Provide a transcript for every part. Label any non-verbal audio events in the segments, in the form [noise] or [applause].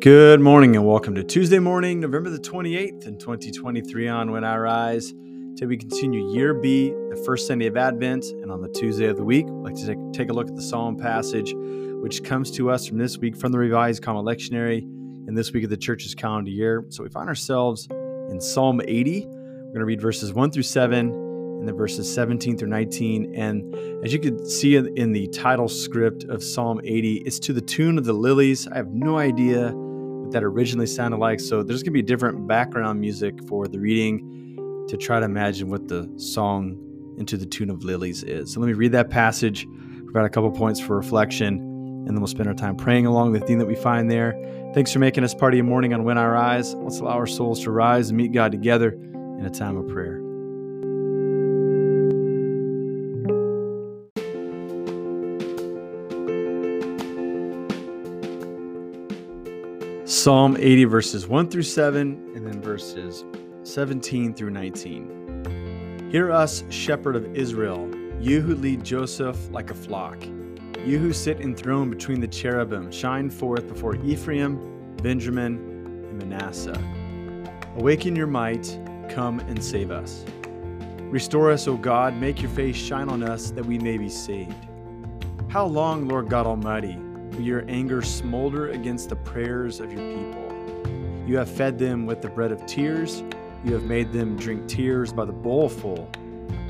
Good morning and welcome to Tuesday morning, November the 28th in 2023 on When I Rise. Today we continue Year B, the first Sunday of Advent, and on the Tuesday of the week, I'd like to take, take a look at the Psalm passage, which comes to us from this week from the Revised Common Lectionary and this week of the church's calendar year. So we find ourselves in Psalm 80. We're going to read verses 1 through 7 and then verses 17 through 19. And as you can see in the title script of Psalm 80, it's to the tune of the lilies. I have no idea that originally sounded like. So there's going to be different background music for the reading to try to imagine what the song into the tune of lilies is. So let me read that passage, provide a couple points for reflection, and then we'll spend our time praying along the theme that we find there. Thanks for making us part of your morning on When I Rise. Let's allow our souls to rise and meet God together in a time of prayer. Psalm 80, verses 1 through 7, and then verses 17 through 19. Hear us, shepherd of Israel, you who lead Joseph like a flock. You who sit enthroned between the cherubim, shine forth before Ephraim, Benjamin, and Manasseh. Awaken your might, come and save us. Restore us, O God, make your face shine on us that we may be saved. How long, Lord God Almighty? Your anger smolder against the prayers of your people? You have fed them with the bread of tears. You have made them drink tears by the bowlful.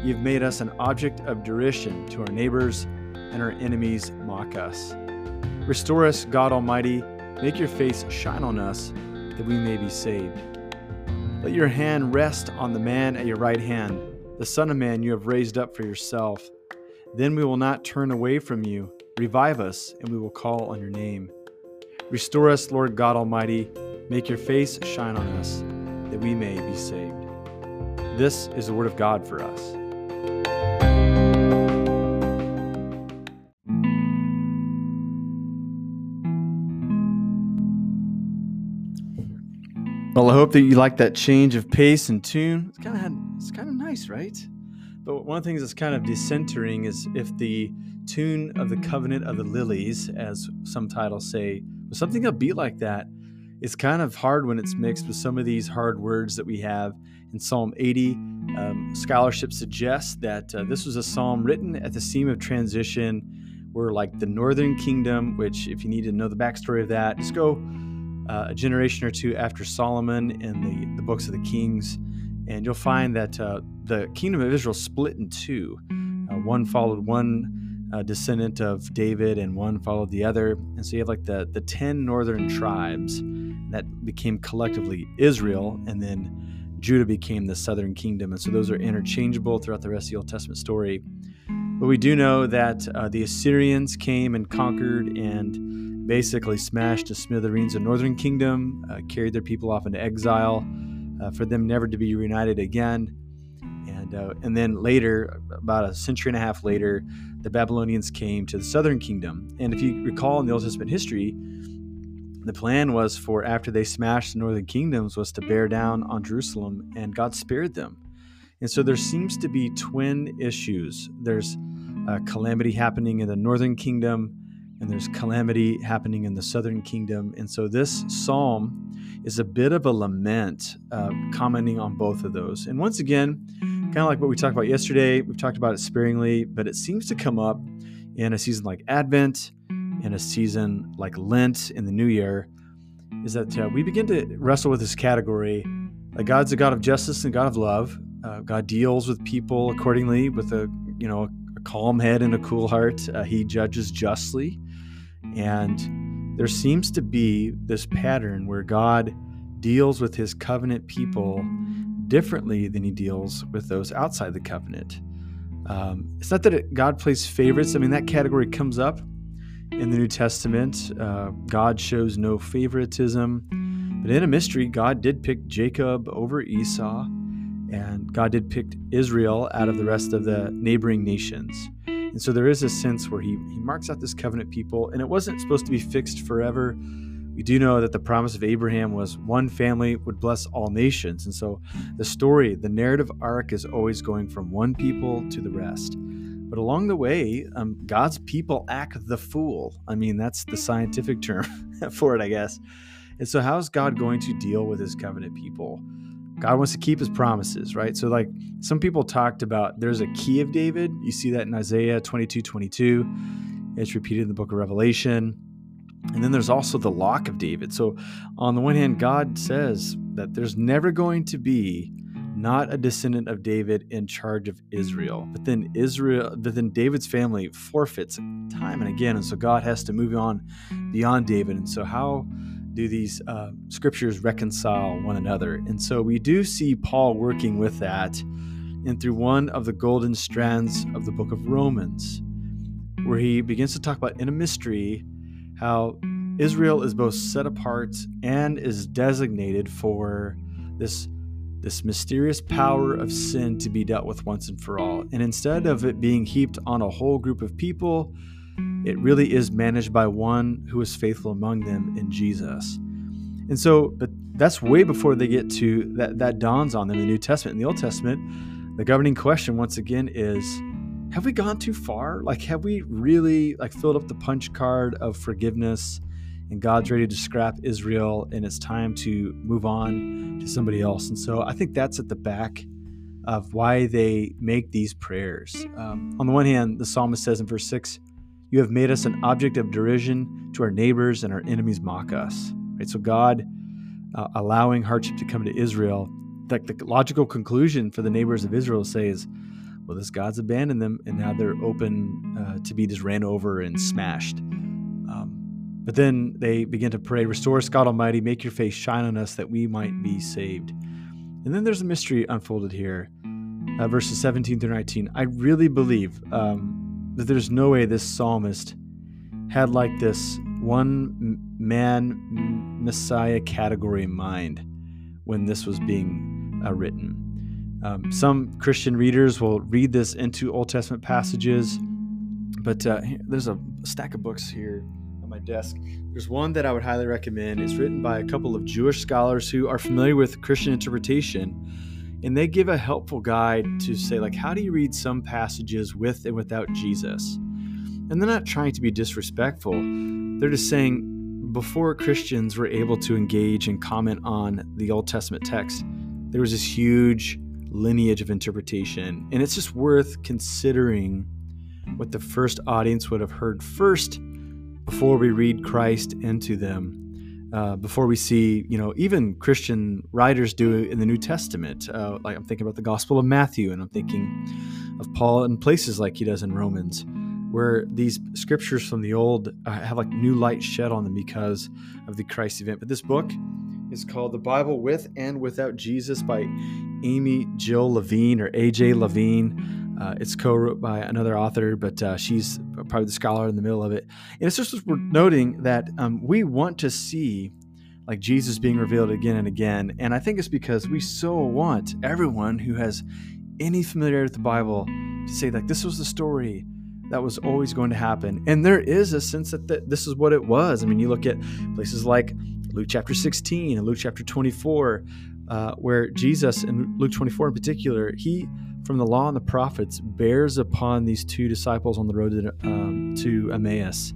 You have made us an object of derision to our neighbors, and our enemies mock us. Restore us, God Almighty. Make your face shine on us, that we may be saved. Let your hand rest on the man at your right hand, the Son of Man you have raised up for yourself. Then we will not turn away from you. Revive us, and we will call on your name. Restore us, Lord God Almighty. Make your face shine on us, that we may be saved. This is the word of God for us. Well, I hope that you like that change of pace and tune. It's kind of it's kind of nice, right? But one of the things that's kind of decentering is if the tune of the covenant of the lilies, as some titles say, was something upbeat like that. It's kind of hard when it's mixed with some of these hard words that we have in Psalm 80. Um, scholarship suggests that uh, this was a psalm written at the seam of transition, where like the northern kingdom, which if you need to know the backstory of that, just go uh, a generation or two after Solomon in the, the books of the Kings, and you'll find that uh, the kingdom of Israel split in two. Uh, one followed one a descendant of David, and one followed the other. And so you have like the, the 10 northern tribes that became collectively Israel, and then Judah became the southern kingdom. And so those are interchangeable throughout the rest of the Old Testament story. But we do know that uh, the Assyrians came and conquered and basically smashed to smithereens the northern kingdom, uh, carried their people off into exile uh, for them never to be reunited again. And, uh, and then later, about a century and a half later, the Babylonians came to the southern kingdom. And if you recall in the Old Testament history, the plan was for after they smashed the northern kingdoms was to bear down on Jerusalem, and God spared them. And so there seems to be twin issues. There's a calamity happening in the northern kingdom, and there's calamity happening in the southern kingdom. And so this psalm is a bit of a lament, uh, commenting on both of those. And once again, kind of like what we talked about yesterday, we've talked about it sparingly, but it seems to come up in a season like Advent, in a season like Lent in the New Year, is that uh, we begin to wrestle with this category. Like God's a God of justice and God of love. Uh, God deals with people accordingly with a you know a calm head and a cool heart. Uh, he judges justly, and there seems to be this pattern where God deals with His covenant people differently than he deals with those outside the covenant. Um, it's not that it, God plays favorites. I mean, that category comes up in the New Testament. Uh, God shows no favoritism. But in a mystery, God did pick Jacob over Esau, and God did pick Israel out of the rest of the neighboring nations. And so there is a sense where he, he marks out this covenant people, and it wasn't supposed to be fixed forever. We do know that the promise of Abraham was one family would bless all nations. And so the story, the narrative arc is always going from one people to the rest. But along the way, um, God's people act the fool. I mean, that's the scientific term [laughs] for it, I guess. And so, how's God going to deal with his covenant people? God wants to keep his promises, right? So, like some people talked about there's a key of David. You see that in Isaiah 22 22. It's repeated in the book of Revelation. And then there's also the lock of David. So, on the one hand, God says that there's never going to be not a descendant of David in charge of Israel. But then Israel, but then David's family forfeits time and again. And so God has to move on beyond David. And so, how do these uh, scriptures reconcile one another? And so, we do see Paul working with that. And through one of the golden strands of the book of Romans, where he begins to talk about in a mystery how Israel is both set apart and is designated for this this mysterious power of sin to be dealt with once and for all. And instead of it being heaped on a whole group of people, it really is managed by one who is faithful among them in Jesus. And so, but that's way before they get to that that dawns on them in the New Testament. In the Old Testament, the governing question once again is have we gone too far? Like have we really like filled up the punch card of forgiveness and God's ready to scrap Israel and it's time to move on to somebody else. And so I think that's at the back of why they make these prayers. Um, on the one hand, the psalmist says in verse 6, You have made us an object of derision to our neighbors, and our enemies mock us. Right? So God uh, allowing hardship to come to Israel, like the logical conclusion for the neighbors of Israel say is, well, this God's abandoned them, and now they're open uh, to be just ran over and smashed. But then they begin to pray, Restore us, God Almighty, make your face shine on us that we might be saved. And then there's a mystery unfolded here, uh, verses 17 through 19. I really believe um, that there's no way this psalmist had like this one man Messiah category in mind when this was being uh, written. Um, some Christian readers will read this into Old Testament passages, but uh, there's a stack of books here on my desk. There's one that I would highly recommend. It's written by a couple of Jewish scholars who are familiar with Christian interpretation, and they give a helpful guide to say, like, how do you read some passages with and without Jesus? And they're not trying to be disrespectful. They're just saying before Christians were able to engage and comment on the Old Testament text, there was this huge lineage of interpretation. And it's just worth considering what the first audience would have heard first before we read Christ into them, uh, before we see, you know, even Christian writers do in the New Testament. Uh, like I'm thinking about the Gospel of Matthew, and I'm thinking of Paul in places like he does in Romans, where these scriptures from the Old uh, have like new light shed on them because of the Christ event. But this book is called The Bible with and Without Jesus by Amy Jill Levine or AJ Levine. Uh, it's co-wrote by another author, but uh, she's probably the scholar in the middle of it. And it's just we're noting that um, we want to see like Jesus being revealed again and again, and I think it's because we so want everyone who has any familiarity with the Bible to say like this was the story that was always going to happen, and there is a sense that th- this is what it was. I mean, you look at places like Luke chapter 16 and Luke chapter 24, uh, where Jesus in Luke 24 in particular, he from the law and the prophets bears upon these two disciples on the road to, um, to Emmaus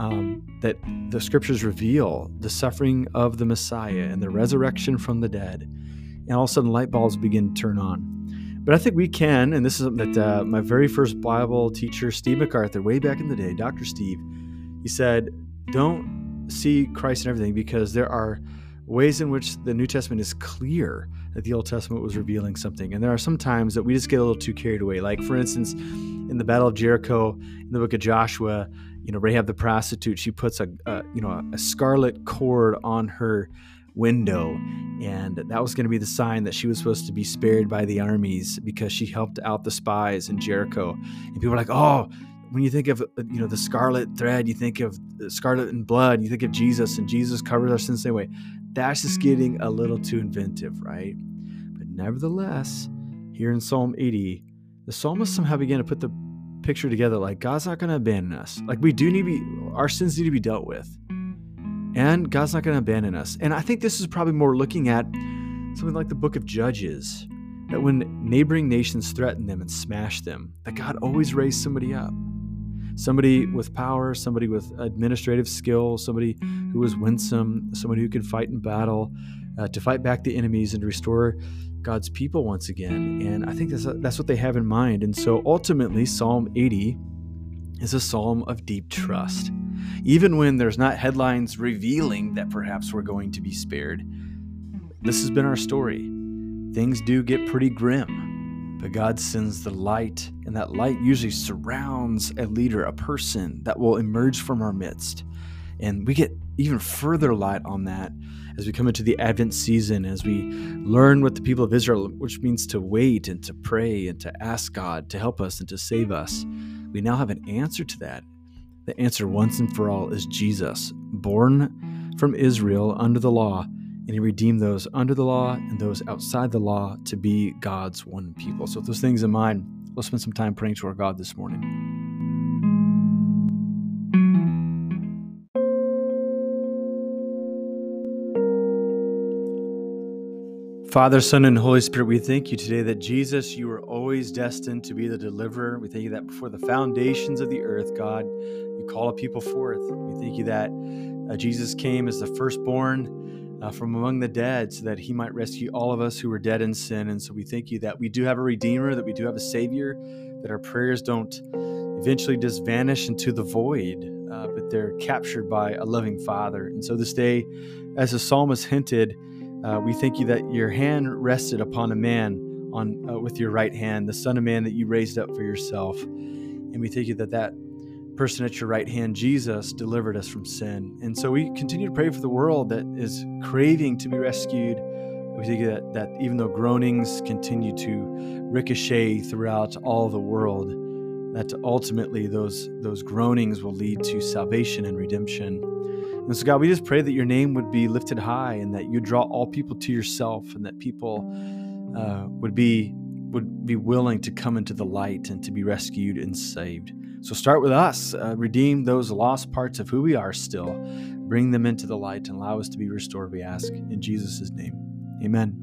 um, that the scriptures reveal the suffering of the Messiah and the resurrection from the dead. And all of a sudden, light bulbs begin to turn on. But I think we can, and this is something that uh, my very first Bible teacher, Steve MacArthur, way back in the day, Dr. Steve, he said, Don't see Christ in everything because there are ways in which the New Testament is clear that the Old Testament was revealing something. And there are some times that we just get a little too carried away. Like, for instance, in the Battle of Jericho, in the book of Joshua, you know, Rahab the prostitute, she puts a, a you know, a scarlet cord on her window. And that was going to be the sign that she was supposed to be spared by the armies because she helped out the spies in Jericho. And people are like, oh, when you think of uh, you know the scarlet thread, you think of scarlet and blood, you think of Jesus, and Jesus covers our sins way. That's just getting a little too inventive, right? But nevertheless, here in Psalm 80, the psalmist somehow began to put the picture together like God's not going to abandon us. Like we do need to be, our sins need to be dealt with. And God's not going to abandon us. And I think this is probably more looking at something like the book of Judges, that when neighboring nations threatened them and smashed them, that God always raised somebody up. Somebody with power, somebody with administrative skill, somebody who was winsome, somebody who could fight in battle, uh, to fight back the enemies and restore God's people once again. And I think that's, that's what they have in mind. And so ultimately, Psalm 80 is a psalm of deep trust. Even when there's not headlines revealing that perhaps we're going to be spared, this has been our story. Things do get pretty grim, but God sends the light, and that light usually surrounds a leader, a person that will emerge from our midst. And we get even further light on that as we come into the Advent season, as we learn what the people of Israel, which means to wait and to pray and to ask God to help us and to save us. We now have an answer to that. The answer, once and for all, is Jesus, born from Israel under the law, and he redeemed those under the law and those outside the law to be God's one people. So, with those things in mind, let's spend some time praying to our God this morning. Father, Son, and Holy Spirit, we thank you today that Jesus, you were always destined to be the deliverer. We thank you that before the foundations of the earth, God, you call a people forth. We thank you that uh, Jesus came as the firstborn uh, from among the dead so that he might rescue all of us who were dead in sin. And so we thank you that we do have a Redeemer, that we do have a Savior, that our prayers don't eventually just vanish into the void, uh, but they're captured by a loving Father. And so this day, as the psalmist hinted, uh, we thank you that your hand rested upon a man on uh, with your right hand, the Son of Man that you raised up for yourself. And we thank you that that person at your right hand, Jesus, delivered us from sin. And so we continue to pray for the world that is craving to be rescued. We think that, that even though groanings continue to ricochet throughout all the world, that ultimately those, those groanings will lead to salvation and redemption. And so, God, we just pray that your name would be lifted high and that you draw all people to yourself and that people uh, would be would be willing to come into the light and to be rescued and saved. So start with us, uh, redeem those lost parts of who we are still, bring them into the light and allow us to be restored, we ask. In Jesus' name, amen.